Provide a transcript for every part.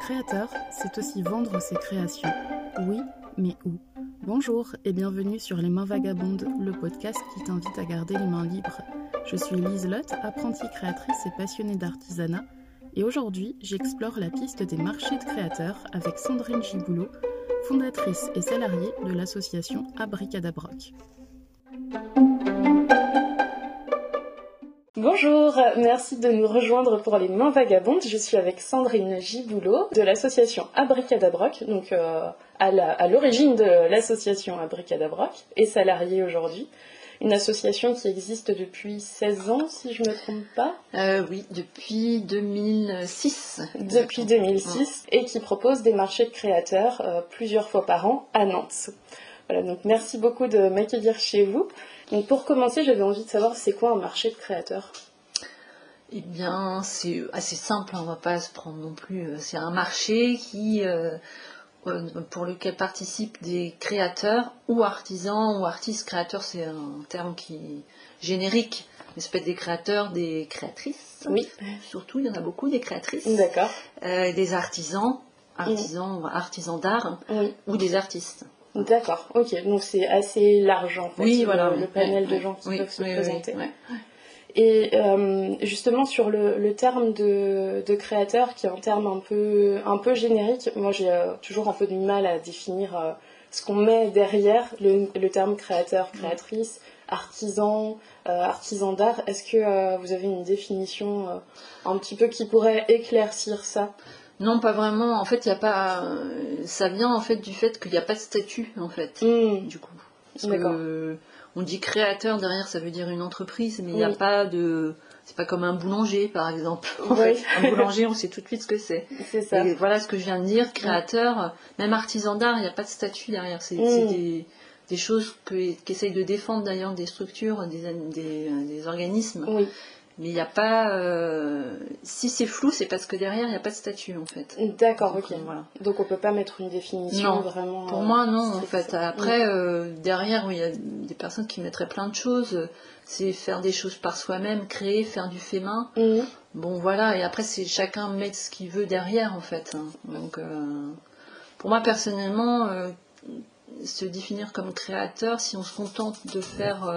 créateur, c'est aussi vendre ses créations. Oui, mais où? Bonjour et bienvenue sur Les Mains Vagabondes, le podcast qui t'invite à garder les mains libres. Je suis Lise Lott, apprentie créatrice et passionnée d'artisanat, et aujourd'hui j'explore la piste des marchés de créateurs avec Sandrine Giboulot, fondatrice et salariée de l'association Abricadabroc. Bonjour, merci de nous rejoindre pour les mains vagabondes. Je suis avec Sandrine Giboulot de l'association Abricadabroc, donc euh, à l'origine de l'association Abricadabroc et salariée aujourd'hui. Une association qui existe depuis 16 ans, si je ne me trompe pas. Euh, oui, depuis 2006. Depuis 2006, et qui propose des marchés de créateurs euh, plusieurs fois par an à Nantes. Voilà, donc merci beaucoup de m'accueillir chez vous. Donc pour commencer, j'avais envie de savoir c'est quoi un marché de créateurs? Eh bien, c'est assez simple, on va pas se prendre non plus. Euh, c'est un marché qui euh, euh, pour lequel participent des créateurs ou artisans ou artistes. Créateurs, c'est un terme qui générique, mais ça peut être des créateurs, des créatrices. Oui. Surtout, il y en a beaucoup des créatrices. D'accord. des artisans, artisans, artisans d'art ou des artistes. D'accord, ok. Donc c'est assez large en fait, oui, voilà, le, panel de gens qui peuvent se présenter. Et euh, justement sur le, terme de, créateur, qui est un terme un peu, un peu générique, moi j'ai euh, toujours un peu de mal à définir euh, ce qu'on met derrière le, terme créateur, créatrice, artisan, artisan d'art. Est-ce que vous avez une définition un petit peu qui pourrait éclaircir ça? Non, pas vraiment. En fait, il y a pas. Ça vient en fait du fait qu'il n'y a pas de statut en fait. Hmm. Du coup, on dit créateur derrière, ça veut dire une entreprise, mais il n'y a pas de. C'est pas comme un boulanger, par exemple. Un boulanger, on sait tout de suite ce que c'est. C'est ça. Et voilà ce que je viens de dire. Créateur, même artisan d'art, il n'y a pas de statut derrière. C'est hmm. des, choses qu'essayent de défendre d'ailleurs des structures, des, des, des organismes. Oui. Mais il n'y a pas. Euh, si c'est flou, c'est parce que derrière, il n'y a pas de statut en fait. D'accord, ok. Voilà. Donc on peut pas mettre une définition non. vraiment. Pour moi, non, en fait. Après, euh, derrière, il y a des personnes qui mettraient plein de choses. C'est faire des choses par soi-même, créer, faire du fait main. Mhm. Bon, voilà. Et après, c'est chacun mettre ce qu'il veut derrière en fait. Donc, euh, pour moi, personnellement, se définir comme créateur, si on se contente de faire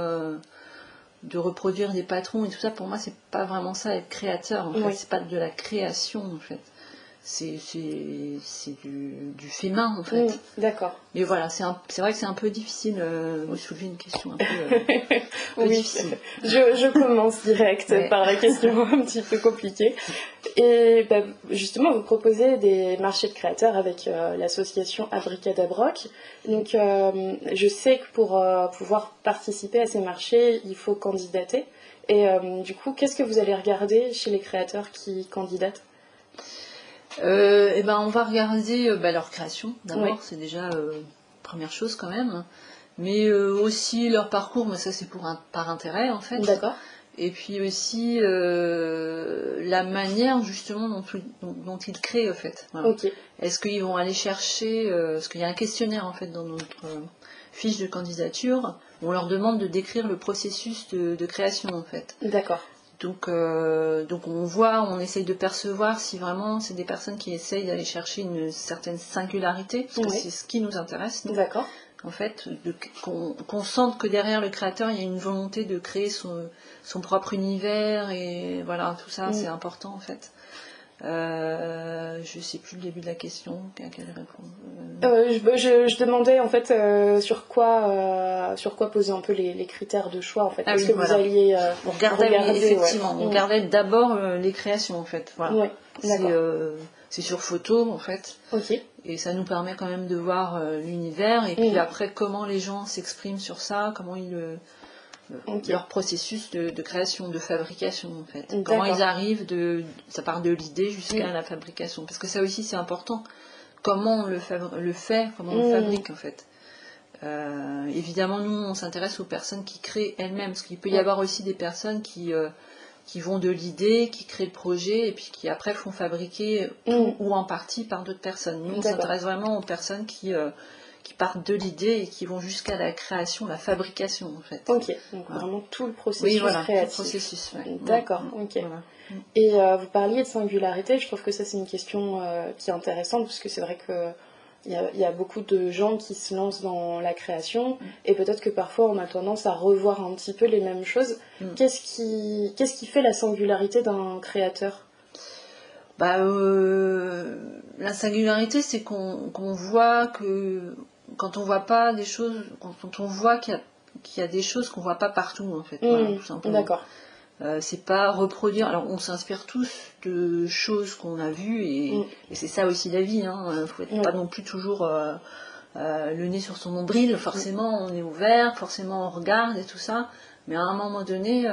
de reproduire des patrons et tout ça, pour moi, c'est pas vraiment ça être créateur. En fait, c'est pas de la création en fait. C'est du, du fait main en fait. D'accord. Mais voilà, c'est vrai que c'est un peu difficile. Euh, vous soulevez une question un peu, euh, oui, difficile. Je, je commence direct par la question un petit peu compliquée. Et bah, justement, vous proposez des marchés de créateurs avec euh, l'association Abricadabroc. Donc, euh, je sais que pour euh, pouvoir participer à ces marchés, il faut candidater. Et du coup, qu'est-ce que vous allez regarder chez les créateurs qui candidatent? Eh ben, on va regarder bah, leur création d'abord, c'est déjà première chose quand même, mais aussi leur parcours, mais ça c'est pour un, par intérêt en fait. D'accord et puis aussi euh, la manière justement dont, dont, ils créent en fait. Est-ce qu'ils vont aller chercher, euh, parce qu'il y a un questionnaire en fait dans notre euh, fiche de candidature, on leur demande de décrire le processus de, création en fait. D'accord. Donc, donc on voit, on essaye de percevoir si vraiment c'est des personnes qui essayent d'aller chercher une certaine singularité, parce que c'est ce qui nous intéresse. D'accord. En fait, qu'on sente que derrière le créateur, il y a une volonté de créer son, son propre univers et voilà, tout ça, c'est important en fait. Euh, je sais plus le début de la question. À quelle réponse euh, je, je, demandais en fait euh, sur quoi euh, sur quoi poser un peu les, critères de choix en fait. Ah Est-ce que vous alliez euh, on regardait, effectivement, on regardait d'abord les créations en fait. Voilà. c'est sur photo en fait. Et ça nous permet quand même de voir l'univers et puis après comment les gens s'expriment sur ça, comment ils leur processus de, création, de fabrication en fait. Comment ils arrivent de, ça part de l'idée jusqu'à la fabrication. Parce que ça aussi c'est important. Comment on le, le fait, comment on le fabrique en fait. Euh, évidemment, nous, on s'intéresse aux personnes qui créent elles-mêmes, parce qu'il peut y avoir aussi des personnes qui, euh, qui vont de l'idée, qui créent le projet, et puis qui après font fabriquer tout ou en partie par d'autres personnes. Nous, on s'intéresse vraiment aux personnes qui, euh, qui partent de l'idée et qui vont jusqu'à la création, la fabrication en fait. Ok, donc vraiment tout le processus oui, voilà, créatif. Tout le processus, D'accord, ok. Et euh, vous parliez de singularité, je trouve que ça c'est une question euh, qui est intéressante parce que c'est vrai que il y, a, beaucoup de gens qui se lancent dans la création mm. et peut-être que parfois on a tendance à revoir un petit peu les mêmes choses. Mm. Qu'est-ce qui, qu'est-ce qui fait la singularité d'un créateur? Bah, euh, La singularité, c'est qu'on, voit que quand on voit pas des choses, quand on voit qu'il y a, qu'il y a des choses qu'on voit pas partout en fait. Mm. D'accord. Euh, c'est pas reproduire. Alors on s'inspire tous de choses qu'on a vues et, mm. c'est ça aussi la vie. Hein. Euh, faut être pas non plus toujours euh, le nez sur son nombril. Forcément on est ouvert, forcément on regarde et tout ça. Mais à un moment donné,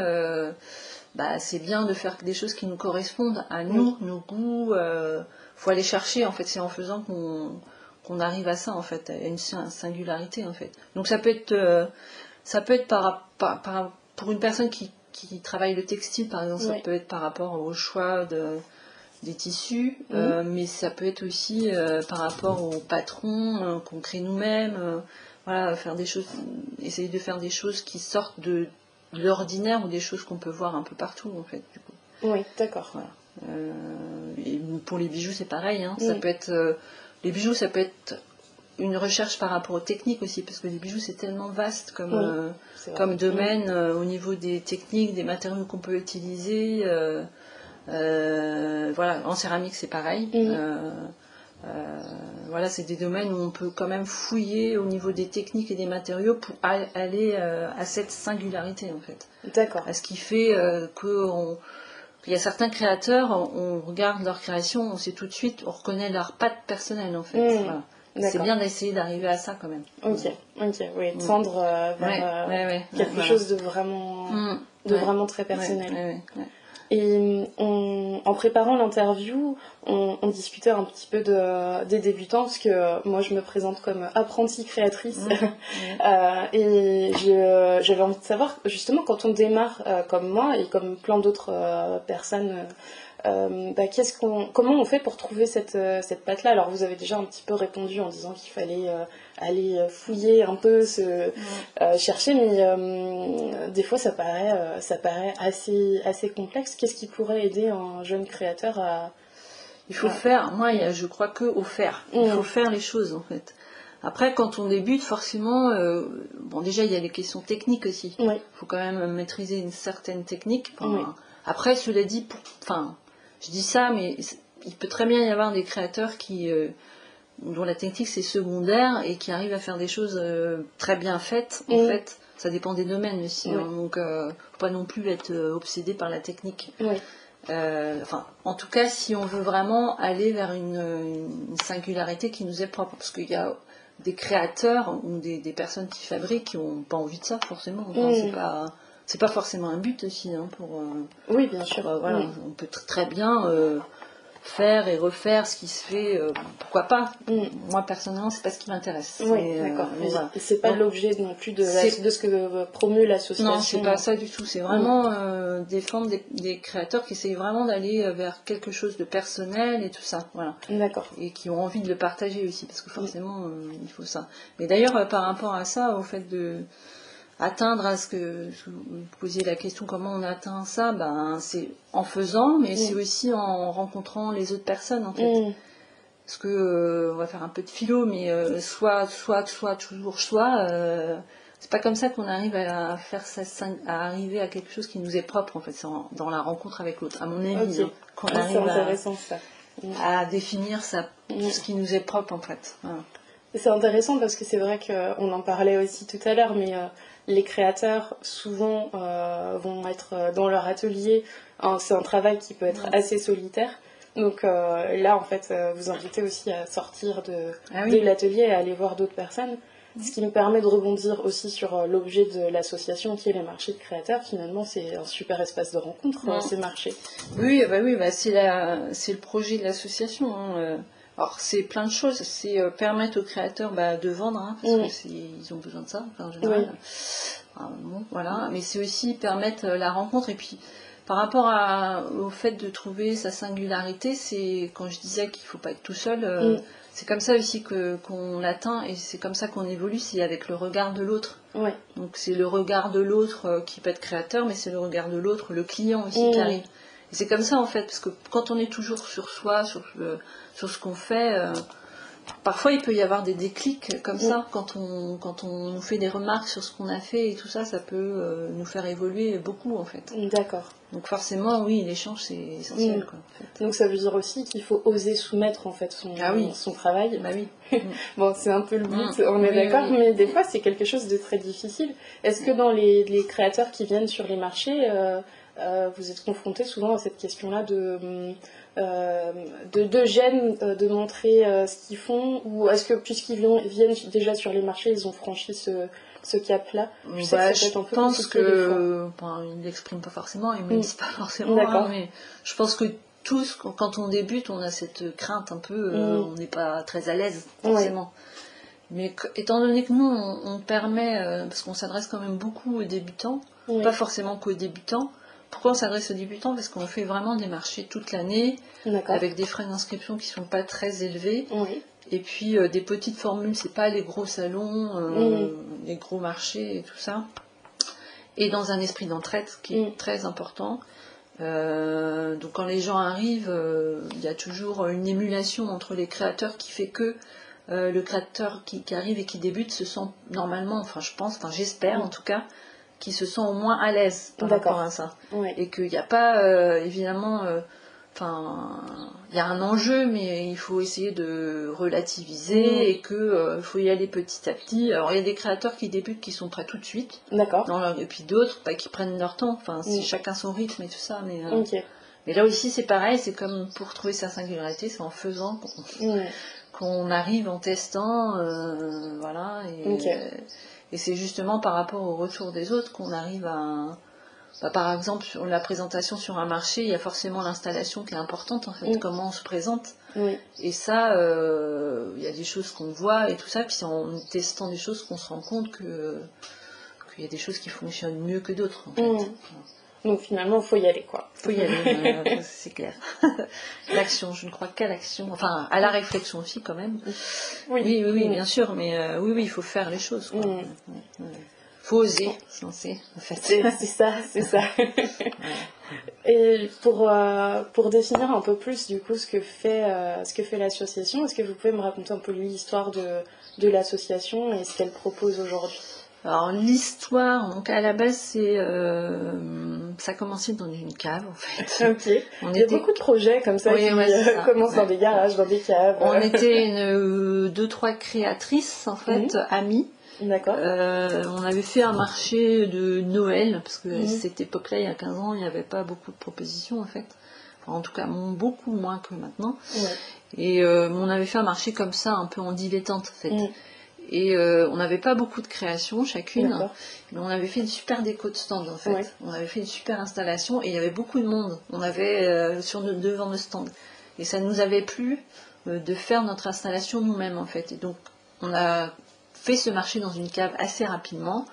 bah, c'est bien de faire des choses qui nous correspondent à nous, nos goûts. faut aller chercher en fait. C'est en faisant qu'on arrive à ça en fait, à une singularité en fait. Donc ça peut être ça peut être par, pour une personne qui qui travaille le textile, par exemple, ça peut être par rapport au choix de, des tissus, mhm. euh, mais ça peut être aussi euh, par rapport au patron euh, qu'on crée nous-mêmes. voilà, faire des choses, essayer de faire des choses qui sortent de, l'ordinaire ou des choses qu'on peut voir un peu partout, en fait, du coup. Oui, d'accord. et pour les bijoux, c'est pareil. Hein. Ça peut être les bijoux, ça peut être une recherche par rapport aux techniques aussi, parce que les bijoux c'est tellement vaste comme, euh, comme domaine euh, au niveau des techniques, des matériaux qu'on peut utiliser. Euh, voilà, en céramique c'est pareil. voilà, c'est des domaines où on peut quand même fouiller au niveau des techniques et des matériaux pour aller à cette singularité en fait. D'accord. À ce qui fait que il y a certains créateurs, on regarde leur création, on sait tout de suite, on reconnaît leur patte personnelle en fait. Voilà. C'est bien d'essayer d'arriver à ça quand même. Ok, ok, oui, mm. tendre euh, vers euh, quelque chose de vraiment, mm. de vraiment très personnel. Et en préparant l'interview, on, discutait un petit peu de, des débutants, parce que moi je me présente comme apprentie créatrice. Mm. euh, et j'avais envie de savoir, justement, quand on démarre comme moi et comme plein d'autres personnes euh, bah, qu'on, comment on fait pour trouver cette, euh, cette pâte-là Alors vous avez déjà un petit peu répondu en disant qu'il fallait euh, aller fouiller un peu, se, chercher, mais des fois ça paraît, ça paraît assez, assez complexe. Qu'est-ce qui pourrait aider un jeune créateur à... Il faut faire, moi je crois que au faire. Il mm. faut faire les choses en fait. Après, quand on débute, forcément, bon, déjà, il y a les questions techniques aussi. Il faut quand même maîtriser une certaine technique. Après, cela dit, pour, enfin, je dis ça, mais il peut très bien y avoir des créateurs qui, euh, dont la technique c'est secondaire et qui arrivent à faire des choses euh, très bien faites. En fait, ça dépend des domaines aussi. Hein. donc, euh, faut pas non plus être obsédé par la technique. enfin, en tout cas, si on veut vraiment aller vers une, singularité qui nous est propre, parce qu'il y a des créateurs ou des, personnes qui fabriquent qui n'ont pas envie de ça forcément. Enfin, C'est pas c'est pas forcément un but aussi hein, pour euh, oui bien sûr euh, voilà on peut très bien euh, faire et refaire ce qui se fait pourquoi pas. Mm. moi personnellement c'est pas ce qui m'intéresse. Oui d'accord. c'est pas l'objet non plus de, de ce que promeut l'association. Non c'est pas ça du tout. C'est vraiment mm. défendre des, créateurs qui essayent vraiment d'aller vers quelque chose de personnel et tout ça. Voilà. D'accord. Et qui ont envie de le partager aussi parce que forcément il faut ça. Mais d'ailleurs par rapport à ça au fait de atteindre à ce que vous posiez la question comment on atteint ça ben c'est en faisant mais c'est aussi en rencontrant les autres personnes en fait mm. parce que euh, on va faire un peu de philo mais euh, soit soit soit toujours soit euh, c'est pas comme ça qu'on arrive à faire ça à arriver à quelque chose qui nous est propre en fait c'est dans la rencontre avec l'autre à mon avis hein, qu'on arrive à, ça. à, définir ça mm. ce qui nous est propre en fait c'est intéressant parce que c'est vrai qu'on en parlait aussi tout à l'heure mais les créateurs souvent euh, vont être euh, dans leur atelier. C'est un travail qui peut être assez solitaire. Donc euh, là, en fait, vous invitez aussi à sortir de, ah l'atelier et à aller voir d'autres personnes. Ce qui me permet de rebondir aussi sur l'objet de l'association qui est les marchés de créateurs. Finalement, c'est un super espace de rencontre, ces marchés. Oui, bah oui bah c'est le projet de l'association. Hein, alors c'est plein de choses, c'est euh, permettre aux créateurs bah, de vendre, hein, parce qu'ils ont besoin de ça en général. Voilà. Mais c'est aussi permettre euh, la rencontre et puis par rapport à, au fait de trouver sa singularité, c'est quand je disais qu'il ne faut pas être tout seul, euh, mm. c'est comme ça aussi que, qu'on l'atteint et c'est comme ça qu'on évolue, c'est avec le regard de l'autre. Donc c'est le regard de l'autre qui peut être créateur, mais c'est le regard de l'autre, le client aussi qui mm. arrive. C'est comme ça en fait, parce que quand on est toujours sur soi, sur, sur ce qu'on fait, euh, Parfois, il peut y avoir des déclics comme ça, quand on, quand on nous fait des remarques sur ce qu'on a fait et tout ça, ça peut euh, nous faire évoluer beaucoup en fait. D'accord. Donc forcément, oui, l'échange c'est essentiel. Mm. Donc ça veut dire aussi qu'il faut oser soumettre en fait son, ah oui. son travail. Bah oui. bon, c'est un peu le but, mm. on est d'accord, mais des fois c'est quelque chose de très difficile. Est-ce que dans les, les, créateurs qui viennent sur les marchés, euh, vous êtes confrontés souvent à cette question-là de euh, de, de gêne euh, de montrer euh, ce qu'ils font Ou est-ce que puisqu'ils viennent, déjà sur les marchés, ils ont franchi ce, ce cap-là? Je, bah, je pense que. Ils ne l'expriment pas forcément, ils ne me mm. disent pas forcément. Hein, mais je pense que tous, quand on débute, on a cette crainte un peu, mm. on n'est pas très à l'aise, forcément. Mais étant donné que nous, on, permet, parce qu'on s'adresse quand même beaucoup aux débutants, pas forcément qu'aux débutants, pourquoi on s'adresse aux débutants? Parce qu'on fait vraiment des marchés toute l'année, avec des frais d'inscription qui ne sont pas très élevés. Et puis euh, des petites formules, c'est pas les gros salons, euh, les gros marchés et tout ça. Et dans un esprit d'entraide qui est très important. Euh, donc quand les gens arrivent, il y a toujours une émulation entre les créateurs qui fait que le créateur qui, arrive et qui débute se sent normalement, enfin je pense, enfin j'espère en tout cas, qui se sent au moins à l'aise par rapport à ça. Et qu'il n'y a pas, euh, évidemment, euh, enfin, il y a un enjeu, mais il faut essayer de relativiser mm. et qu'il euh, faut y aller petit à petit. Alors, il y a des créateurs qui débutent qui sont prêts tout de suite. D'accord. Et puis d'autres bah, qui prennent leur temps. Enfin, c'est mm. chacun son rythme et tout ça. Mais, mais là aussi, c'est pareil. C'est comme pour trouver sa singularité, c'est en faisant qu'on arrive en testant. voilà. Et, et c'est justement par rapport au retour des autres qu'on arrive à. Bah, par exemple, sur la présentation sur un marché, il y a forcément l'installation qui est importante, en fait, comment on se présente. Et ça, euh, il y a des choses qu'on voit et tout ça, puis c'est en testant des choses qu'on se rend compte que qu'il y a des choses qui fonctionnent mieux que d'autres. En fait. Donc finalement, il faut y aller, quoi. faut y aller, c'est clair. L'action, je ne crois qu'à l'action, enfin à la réflexion aussi quand même. Oui, oui, oui, bien sûr, mais euh, oui, oui, il faut faire les choses. Il mm. faut oser se lancer, en fait. C'est ça, c'est ça. Et pour, euh, pour définir un peu plus du coup ce que fait, euh, ce que fait l'association, est-ce que vous pouvez me raconter un peu l'histoire de, de l'association et ce qu'elle propose aujourd'hui? Alors l'histoire, donc à la base c'est euh, ça a commencé dans une cave en fait. Ok. On Il y a beaucoup de projets comme ça qui euh, commencent dans des garages, dans des caves. On était une, euh, deux trois créatrices en fait, mhm. amies. D'accord. on avait fait un marché de Noël parce que à mhm. cette époque-là, il y a 15 ans, il n'y avait pas beaucoup de propositions en fait. Enfin, en tout cas, beaucoup moins que maintenant. Et on avait fait un marché comme ça, un peu en dilettante en fait. Mhm. Et euh, on n'avait pas beaucoup de créations chacune, mais on avait fait une super déco de stand en fait. On avait fait une super installation et il y avait beaucoup de monde. On avait euh, sur devant nos stands. Et ça nous avait plu euh, de faire notre installation nous-mêmes en fait. Et donc on a fait ce marché dans une cave assez rapidement.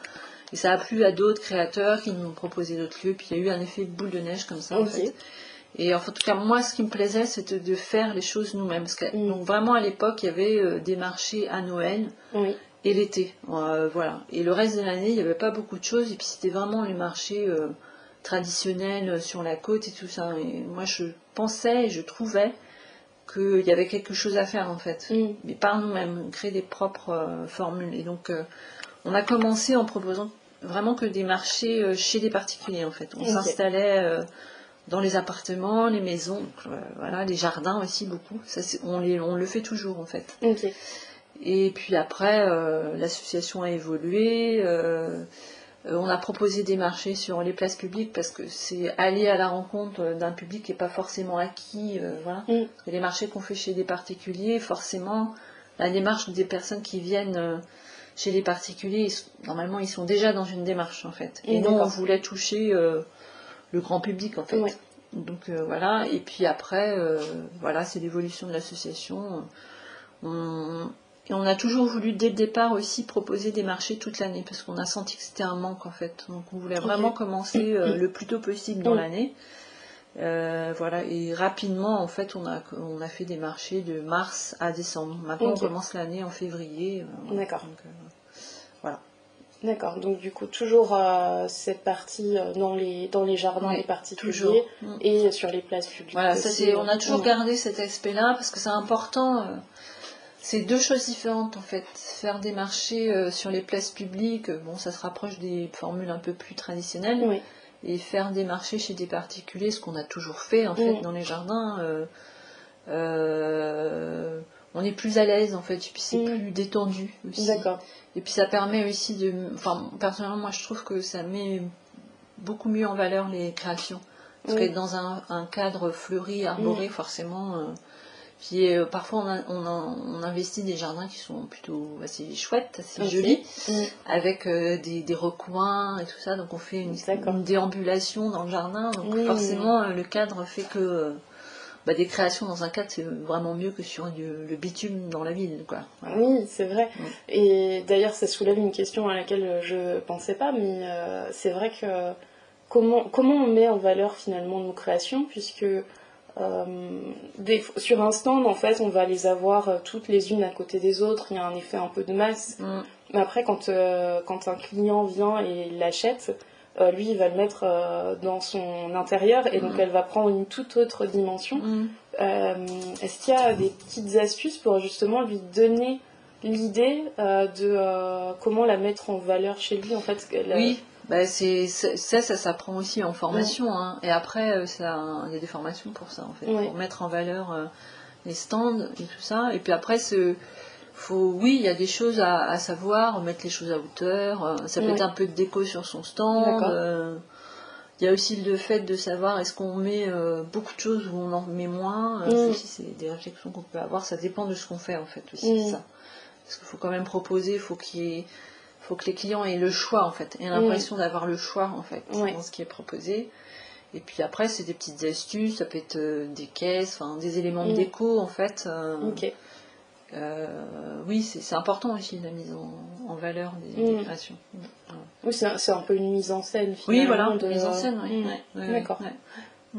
Et ça a plu à d'autres créateurs qui nous ont proposé d'autres lieux. Puis il y a eu un effet boule de neige comme ça en fait. Et en tout cas, moi, ce qui me plaisait, c'était de faire les choses nous-mêmes. Mm. Donc vraiment, à l'époque, il y avait euh, des marchés à Noël et l'été. Euh, voilà. Et le reste de l'année, il n'y avait pas beaucoup de choses. Et puis c'était vraiment les marchés euh, traditionnels sur la côte et tout ça. Et moi, je pensais et je trouvais qu'il y avait quelque chose à faire, en fait. Mm. Mais par nous-mêmes, créer des propres formules. Et donc, on a commencé en proposant vraiment que des marchés chez des particuliers, en fait. On s'installait dans les appartements, les maisons, euh, voilà, les jardins aussi beaucoup. Ça, on, on, le fait toujours en fait. Et puis après, euh, l'association a évolué. Euh, on a proposé des marchés sur les places publiques parce que c'est aller à la rencontre d'un public qui n'est pas forcément acquis. voilà. Mm. les marchés qu'on fait chez des particuliers, forcément, la démarche des personnes qui viennent chez les particuliers, normalement, ils sont déjà dans une démarche en fait. Et nous, on voulait toucher le grand public en fait. Donc euh, voilà, et puis après, euh, voilà, c'est l'évolution de l'association. Et on a toujours voulu dès le départ aussi proposer des marchés toute l'année parce qu'on a senti que c'était un manque en fait. Donc on voulait vraiment commencer euh, le plus tôt possible dans l'année. Voilà, et rapidement, en fait, on a, on a fait des marchés de mars à décembre. Maintenant, on commence l'année en février. D'accord. voilà. D'accord, donc du coup, toujours cette partie dans, les, dans les jardins des particuliers mm. et sur les places publiques. Voilà, ça, on a toujours gardé cet aspect-là parce que c'est important c'est deux choses différentes en fait. Faire des marchés euh, sur les places publiques, euh, bon, ça se rapproche des formules un peu plus traditionnelles. Et faire des marchés chez des particuliers, ce qu'on a toujours fait en fait dans les jardins, euh, on est plus à l'aise en fait, puis c'est plus détendu aussi. D'accord. Et puis ça permet aussi de. Enfin, personnellement, moi je trouve que ça met beaucoup mieux en valeur les créations. Parce qu'être dans un, cadre fleuri, arboré, forcément puis euh, parfois on, investit des jardins qui sont plutôt assez chouettes, assez jolis, mm. avec euh, des, recoins et tout ça. Donc on fait une, déambulation dans le jardin. Donc forcément euh, le cadre fait que bah, des créations dans un cadre c'est vraiment mieux que sur le bitume dans la ville. Quoi. Oui, c'est vrai. Et d'ailleurs ça soulève une question à laquelle je pensais pas, mais c'est vrai que comment, comment on met en valeur finalement nos créations, puisque euh, sur un stand, en fait, on va les avoir euh, toutes les unes à côté des autres. Il y a un effet un peu de masse. Mm. Mais après, quand, euh, quand un client vient et l'achète, lui, il va le mettre dans son intérieur et donc mm. elle va prendre une toute autre dimension. Mm. Est-ce qu'il y a des petites astuces pour justement lui donner l'idée de comment la mettre en valeur chez lui en fait Oui, bah, c'est ça, ça s'apprend aussi en formation. Hein. Et après, euh, il y a des formations pour ça, en fait, pour mettre en valeur euh, les stands et tout ça. Et puis après, faut, oui, il y a des choses à, savoir, mettre les choses à hauteur. Euh, ça peut être un peu de déco sur son stand. Il y a aussi le fait de savoir est-ce qu'on met beaucoup de choses ou on en met moins. Mm. c'est des réflexions qu'on peut avoir. Ça dépend de ce qu'on fait, en fait, aussi. Mm. Ça. Parce qu'il faut quand même proposer, il faut qu'il ait faut que les clients aient le choix en fait, aient l'impression d'avoir le choix en fait dans ce qui est proposé. Et puis après, c'est des petites astuces, ça peut être euh, des caisses, des éléments de mm. déco en fait. Euh, euh, oui, c'est important aussi la mise en, valeur des, mm. créations. Oui, c'est un peu une mise en scène finalement. Oui, voilà, une mise en scène, oui. Mm. D'accord.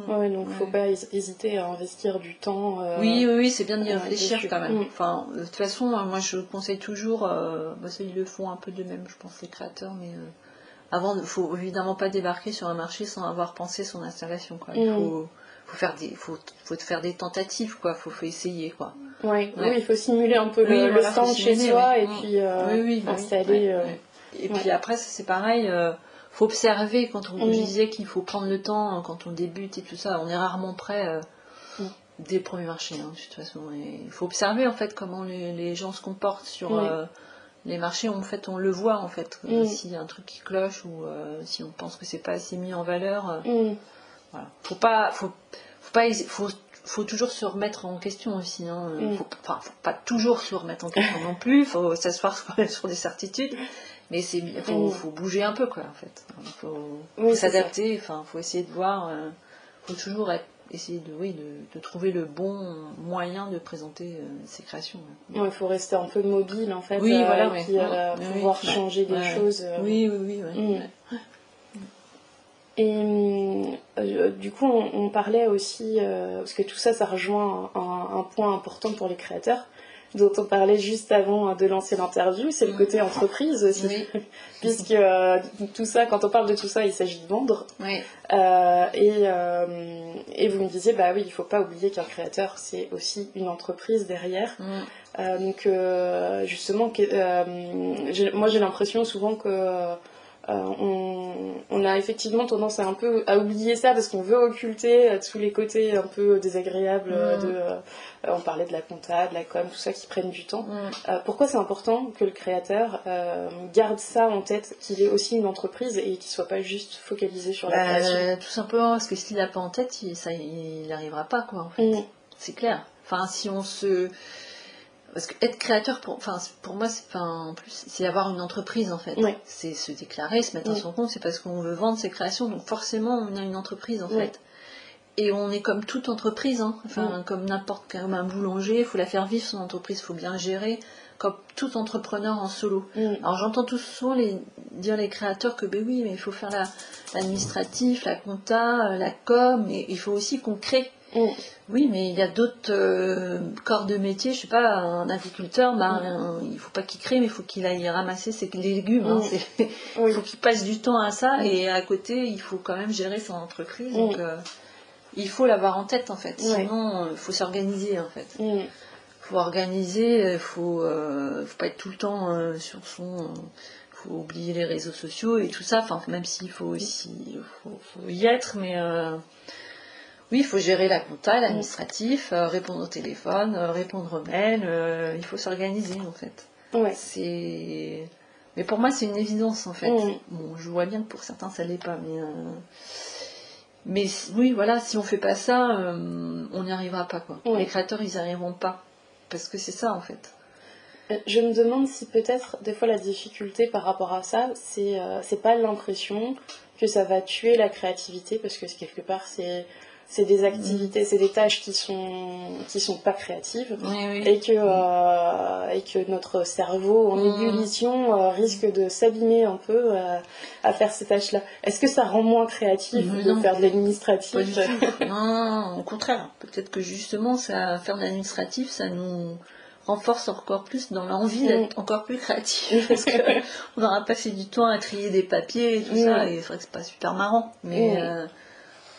Ouais, donc faut pas hésiter à investir du temps. Euh, oui, oui, oui c'est bien d'y réfléchir quand même. Mm. Enfin, de toute façon, moi je conseille toujours, euh, bah, ils le font un peu de même, je pense, les créateurs, mais euh, avant, il faut évidemment pas débarquer sur un marché sans avoir pensé son installation. Quoi. Il mm. faut, faut, faire des, faut, faut faire des tentatives, quoi. Faut, faut essayer, quoi. Oui, oui, il faut simuler un peu le, stand chez soi et puis oui, bah installer. Et puis après, c'est pareil faut observer quand on disait qu'il faut prendre le temps hein, quand on débute et tout ça. On est rarement prêt euh, dès le premier marché, hein, de toute façon. Il faut observer en fait comment les, gens se comportent sur euh, les marchés. En fait, on le voit en fait. S'il y a un truc qui cloche ou euh, si on pense que c'est pas assez mis en valeur. Voilà. Faut pas, faut, faut pas, faut, faut toujours se remettre en question aussi. Hein. Faut, enfin, faut pas toujours se remettre en question non plus. Faut s'asseoir sur des certitudes. Mais c'est faut, mm. faut bouger un peu quoi en fait. Il faut, s'adapter. Enfin, faut essayer de voir. Euh, faut toujours essayer de oui de, trouver le bon moyen de présenter euh, ses créations. Il faut rester un peu mobile en fait. Oui, euh, voilà, puis pouvoir changer des choses. Oui, oui, oui. Mm. Et du coup, on, parlait aussi, parce que tout ça, ça rejoint un, point important pour les créateurs, dont on parlait juste avant de lancer l'interview, c'est le mm. côté entreprise aussi. Puisque euh, tout ça, quand on parle de tout ça, il s'agit de vendre. Euh, et, euh, et, vous me disiez, bah oui, il faut pas oublier qu'un créateur, c'est aussi une entreprise derrière. Mm. donc justement, moi j'ai l'impression souvent que on, on, a effectivement tendance à un peu à oublier ça parce qu'on veut occulter tous les côtés un peu désagréables mm. de euh, on parlait de la compta, de la com, tout ça qui prennent du temps. Mm. Euh, pourquoi c'est important que le créateur euh, garde ça en tête, qu'il ait aussi une entreprise et qu'il soit pas juste focalisé sur la bah, création? Tout simplement parce que s'il n'a pas en tête, il, ça, il n'arrivera pas quoi. En fait. Mm. C'est clair. Enfin, si on se parce que être créateur, pour, enfin, pour moi, c'est, en plus, c'est avoir une entreprise en fait. C'est se déclarer, se mettre à son compte, c'est parce qu'on veut vendre ses créations, donc forcément on a une entreprise en fait. Et on est comme toute entreprise, hein. enfin, comme n'importe comme un boulanger, il faut la faire vivre son entreprise, il faut bien gérer, comme tout entrepreneur en solo. Alors j'entends tout souvent les, dire les créateurs que ben oui, mais il faut faire l'administratif, la, compta, la com, mais il faut aussi qu'on crée. Mm. Oui, mais il y a d'autres euh, corps de métier. Je sais pas, un agriculteur, ben, mm. il faut pas qu'il crée, mais il faut qu'il aille ramasser ses légumes. Hein, il faut qu'il passe du temps à ça, et à côté, il faut quand même gérer son entreprise. Donc, euh, il faut l'avoir en tête en fait. Sinon, il euh, faut s'organiser en fait faut organiser, il faut, faut pas être tout le temps sur son. faut oublier les réseaux sociaux et tout ça. Enfin, même s'il faut aussi faut, y être, mais euh, oui, il faut gérer la compta, l'administratif, répondre au téléphone, répondre aux mails. il faut s'organiser en fait. Ouais. C'est. Mais pour moi, c'est une évidence en fait. Bon, je vois bien que pour certains, ça l'est pas, mais. Mais oui, voilà, si on fait pas ça, on n'y arrivera pas quoi. Les créateurs, ils n'y arriveront pas. Parce que c'est ça en fait. Euh, je me demande si peut-être des fois la difficulté par rapport à ça, c'est euh, c'est pas l'impression que ça va tuer la créativité parce que quelque part c'est c'est des activités, c'est des tâches qui sont qui sont pas créatives et que euh, et que notre cerveau en mm. ébullition euh, risque de s'abîmer un peu euh, à faire ces tâches-là. Est-ce que ça rend moins créatif de faire de l'administratif non, au contraire. Peut-être que justement, ça faire de l'administratif, ça nous renforce encore plus dans l'envie d'être mm. encore plus créatif parce qu'on aura passé du temps à trier des papiers et tout ça mm. et c'est vrai que c'est pas super marrant mais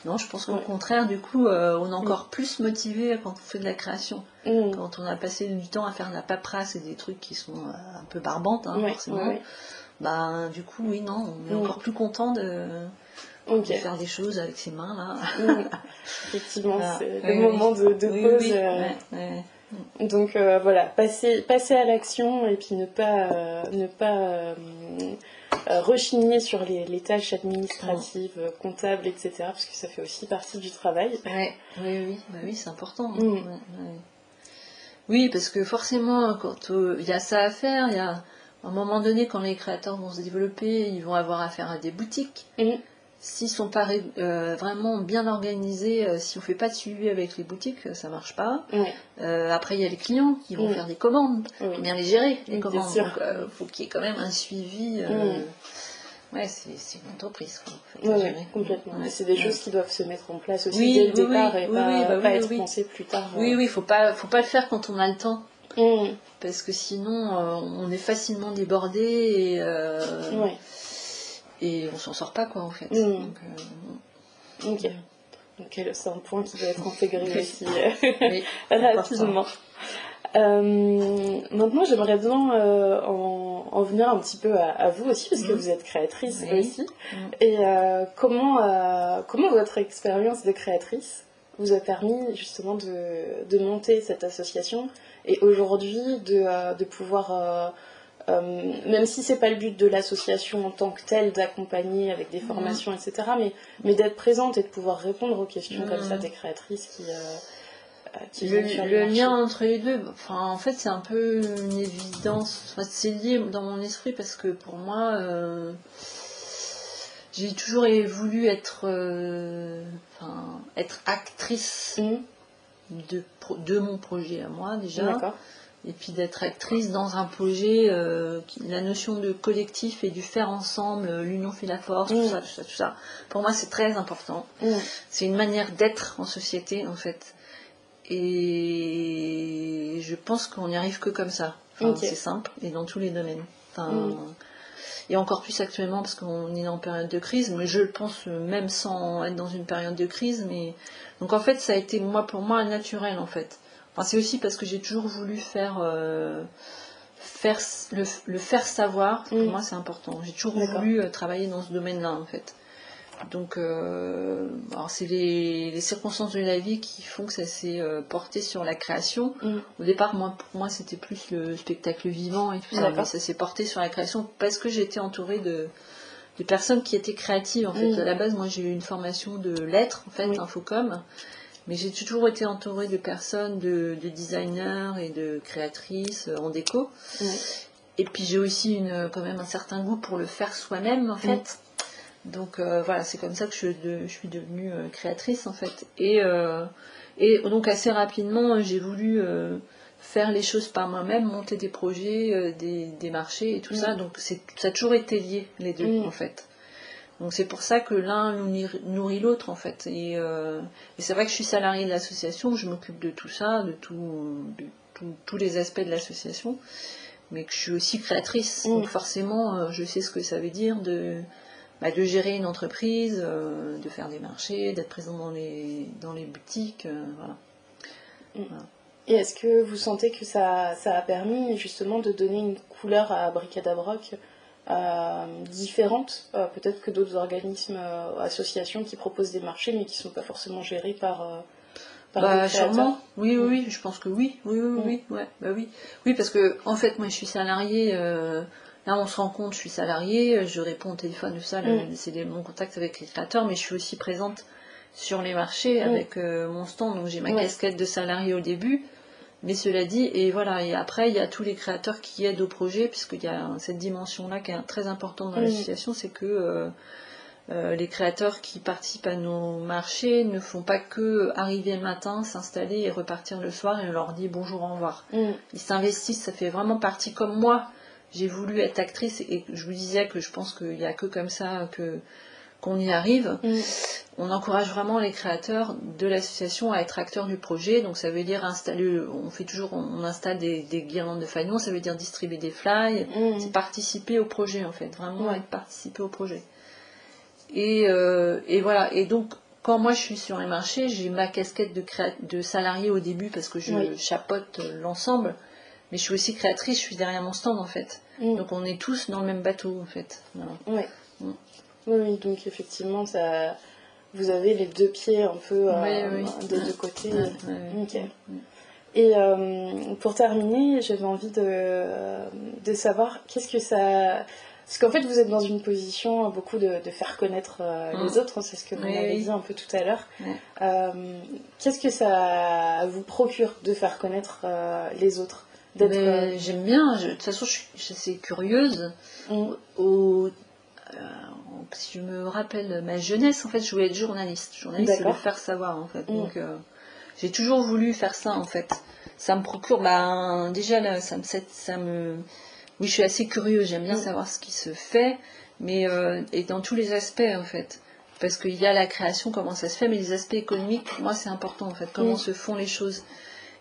non, je pense qu'au contraire, du coup, euh, on est encore mm. plus motivé quand on fait de la création. Mm. Quand on a passé du temps à faire de la paperasse et des trucs qui sont euh, un peu barbantes, hein, forcément. Bah, du coup, oui, non, on est mm. encore plus content de, faire des choses avec ses mains, là. Effectivement, c'est le moment de, pause. Euh. Donc voilà, passer, passer à l'action et puis ne pas, ne pas euh, rechigner sur les, tâches administratives, euh, comptables, etc. Parce que ça fait aussi partie du travail. Ouais. Oui, oui, bah oui c'est important. Mm. Oui, parce que forcément, quand euh, il y a ça à faire, il y a à un moment donné, quand les créateurs vont se développer, ils vont avoir affaire à des boutiques. Mm s'ils sont pas euh, vraiment bien organisés, euh, si on fait pas de suivi avec les boutiques, ça marche pas. Euh, après, il y a les clients qui vont faire des commandes, oui. bien les gérer les commandes. Il faut qu'il y ait quand même un suivi. Ouais, c'est une entreprise. complètement. C'est des choses qui doivent se mettre en place aussi dès le départ et pas, bah être pensées plus tard. Oui, oui, faut pas, faut pas le faire quand on a le temps. Mmh. Parce que sinon, on est facilement débordé et et on s'en sort pas quoi en fait. Mm. Donc, euh, ok. Donc c'est un point qui doit être intégré aussi euh, rapidement. Euh, maintenant, j'aimerais bien euh, en, en, venir un petit peu à, vous aussi, parce que mm. vous êtes créatrice aussi. Mm. Et euh, comment, comment votre expérience de créatrice vous a permis justement de, de monter cette association et aujourd'hui de, de pouvoir même si c'est pas le but de l'association en tant que telle d'accompagner avec des mhm. formations, etc., mais, mais d'être présente et de pouvoir répondre aux questions comme ça mhm. des créatrices qui. Euh, euh, le, le lien entre les deux, enfin, en fait, c'est un peu une évidence. c'est lié dans mon esprit parce que pour moi, j'ai toujours voulu être, être actrice mhm. de, de mon projet à moi déjà. Et puis d'être actrice dans un projet, euh, la notion de collectif et du faire ensemble, euh, l'union fait la force, tout mm. ça, tout ça, tout ça. Pour moi, c'est très important. Mm. C'est une manière d'être en société, en fait. Et je pense qu'on n'y arrive que comme ça. C'est simple et dans tous les domaines. Mm. Et encore plus actuellement parce qu'on est en période de crise, mais je le pense même sans être dans une période de crise. Mais donc en fait, ça a été moi pour moi naturel en fait c'est aussi parce que j'ai toujours voulu faire, euh, faire le, faire savoir. Pour mm. moi, c'est important. J'ai toujours voulu euh, travailler dans ce domaine-là, en fait. Donc, euh, c'est les, circonstances de la vie qui font que ça s'est porté sur la création. Mm. Au départ, moi, pour moi, c'était plus le spectacle vivant et tout ça, mais ça s'est porté sur la création parce que j'étais entourée de, personnes qui étaient créatives. En fait, mm. à la base, moi, j'ai eu une formation de lettres, en fait, infocom. Mais j'ai toujours été entourée de personnes, de, designers et de créatrices euh, en déco. Et puis j'ai aussi une, quand même un certain goût pour le faire soi-même en fait. Donc euh, voilà, c'est comme ça que je, suis devenue euh, créatrice en fait. Et, et donc assez rapidement, j'ai voulu faire les choses par moi-même, monter des projets, des, marchés et tout ça. Donc ça a toujours été lié, les deux, en fait. Donc c'est pour ça que l'un nourrit l'autre en fait. Et, c'est vrai que je suis salariée de l'association, je m'occupe de tout ça, de, tous les aspects de l'association mais que je suis aussi créatrice. Mm. Donc forcément, euh, je sais ce que ça veut dire de, bah, de gérer une entreprise, euh, de faire des marchés, d'être présent dans les, dans les boutiques. Euh, mm. voilà. Et est-ce que vous sentez que ça, ça, a permis justement de donner une couleur à Bricadabroc différente, peut-être que d'autres organismes, associations qui proposent des marchés mais qui ne sont pas forcément gérés par bah, sûrement. Oui, oui, oui, je pense que oui. Oui, oui, oui, ouais, bah oui. Oui, parce que, en fait, moi, je suis salariée. Euh, là, on se rend compte, je suis salariée, je réponds au téléphone, de ça, mm. c'est mon contact avec les créateurs, mais je suis aussi présente sur les marchés mm. avec euh, mon stand. Donc, j'ai ma casquette de salarié au début. Mais cela dit, et voilà, et après, il y a tous les créateurs qui aident au projet, puisqu'il y a cette dimension-là qui est très importante dans mm. l'association, c'est que euh, euh, les créateurs qui participent à nos marchés ne font pas que arriver le matin, s'installer et repartir le soir et on leur dit bonjour, au revoir. Mm. Ils s'investissent, ça fait vraiment partie comme moi. J'ai voulu être actrice et je vous disais que je pense qu'il n'y a que comme ça que qu'on y arrive. Mm. On encourage vraiment les créateurs de l'association à être acteurs du projet. Donc ça veut dire installer, on fait toujours, on installe des, guirlandes de faïence, ça veut dire distribuer des fly, mm. c'est participer au projet en fait, vraiment être participer au projet. Euh, et, voilà. Et donc, quand moi je suis sur les marchés, j'ai ma casquette de, de salarié au début parce que je chapote l'ensemble. Mais je suis aussi créatrice, je suis derrière mon stand en fait. Mm. Donc on est tous dans le même bateau en fait. Oui, donc effectivement, ça, vous avez les deux pieds un peu euh, des deux côtés. Et euh, pour terminer, j'avais envie de, de savoir qu'est-ce que ça parce qu'en fait, vous êtes dans une position euh, beaucoup de, faire connaître euh, les autres, hein, c'est ce que vous m'avez dit un peu tout à l'heure. Euh, qu'est-ce que ça vous procure de faire connaître les autres J'aime bien, de toute façon, je suis assez curieuse. Mm. Au, si je me rappelle ma jeunesse, en fait, je voulais être journaliste. Journaliste, c'est le faire savoir, en fait. Mm. Donc, j'ai toujours voulu faire ça, en fait. Ça me procure, bah, déjà, ça me, ça me oui, je suis assez curieux, j'aime bien mm. savoir ce qui se fait, mais euh, et dans tous les aspects en fait. Parce qu'il y a la création, comment ça se fait, mais les aspects économiques, pour moi, c'est important en fait, comment mm. se font les choses.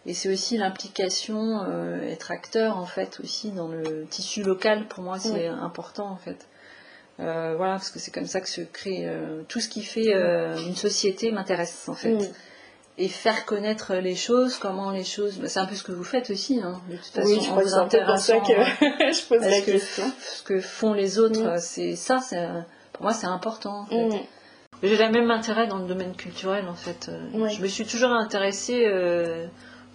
Et c'est aussi l'implication, euh, être acteur en fait aussi dans le tissu local, pour moi, c'est important en fait. Euh, voilà, parce que c'est comme ça que se crée tout ce qui fait une société m'intéresse en fait et faire connaître les choses, comment les choses. Bah, c'est un peu ce que vous faites aussi, hein, de toute façon. Oui, je crois que c'est pour ça que je pose la question. ce que font les autres, mm. c'est ça, pour moi, c'est important. En fait. Mm. J'ai le même intérêt dans le domaine culturel, en fait. Euh, je me suis toujours intéressée.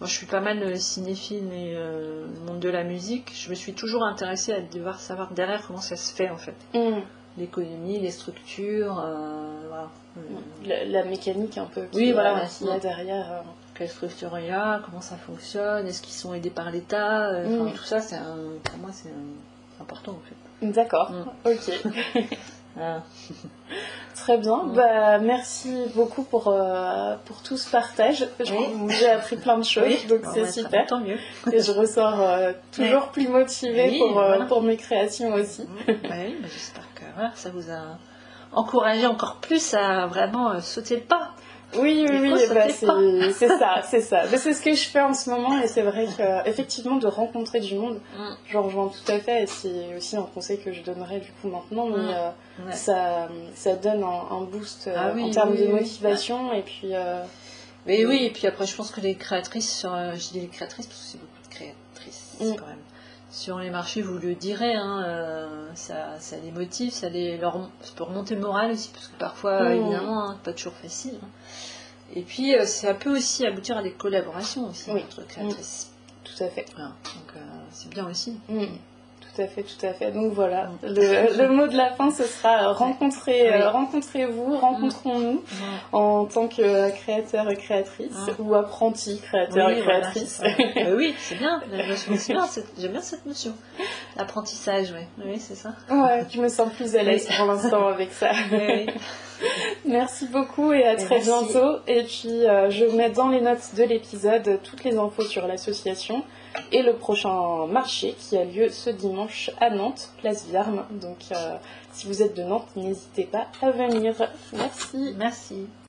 Euh, moi, je suis pas mal cinéphile et euh, monde de la musique. Je me suis toujours intéressée à devoir savoir derrière comment ça se fait, en fait. Mm l'économie, les structures, euh, voilà. la, mécanique un peu. oui, voilà, il y a derrière. Euh. Quelle structure il y a, comment ça fonctionne, est-ce qu'ils sont aidés par l'État, euh, mm. tout ça, c'est pour moi c'est important en fait. D'accord, mm. ok. Très bien. Bah, merci beaucoup pour, euh, pour tout ce partage. J'ai appris plein de choses, donc c'est super. Tant mieux. Et je ressors euh, toujours plus motivée pour, euh, pour mes créations aussi. oui, bah, j'espère que ça vous a encouragé encore plus à vraiment sauter le pas. Oui, oui, oui, bah, c'est ça, c'est ça. c'est ce que je fais en ce moment et c'est vrai qu'effectivement de rencontrer du monde, mm. je rejoins tout à fait et c'est aussi un conseil que je donnerais du coup maintenant, mais mm. euh, ça, ça donne un, boost euh, ah en termes de motivation et puis... Euh, mais oui, et puis après je pense que les créatrices, je dis les créatrices parce que c'est beaucoup de créatrices mm. quand même, sur les marchés, vous le direz, hein, ça, ça les motive, ça, les, leur, ça peut remonter le moral aussi, parce que parfois, évidemment, hein, pas toujours facile. Hein. Et puis, euh, ça peut aussi aboutir à des collaborations aussi entre créatrices. Mm. Tout à fait. Donc, euh, c'est bien aussi. Mm. Tout à fait, tout à fait. Donc voilà, mm. le, mot de la fin, ce sera rencontrer, euh, rencontrez-vous, rencontrons-nous en tant que créateur et créatrice ou apprenti créateur et créatrice. oui, c'est bien, j'aime bien cette notion. L'apprentissage, oui, oui c'est ça. Ouais, je me sens plus à l'aise pour l'instant avec ça. Merci beaucoup et à très bientôt. Et puis euh, je mets dans les notes de l'épisode toutes les infos sur l'association et le prochain marché qui a lieu ce dimanche à Nantes, place Vierme. Donc euh, si vous êtes de Nantes, n'hésitez pas à venir. Merci. Merci.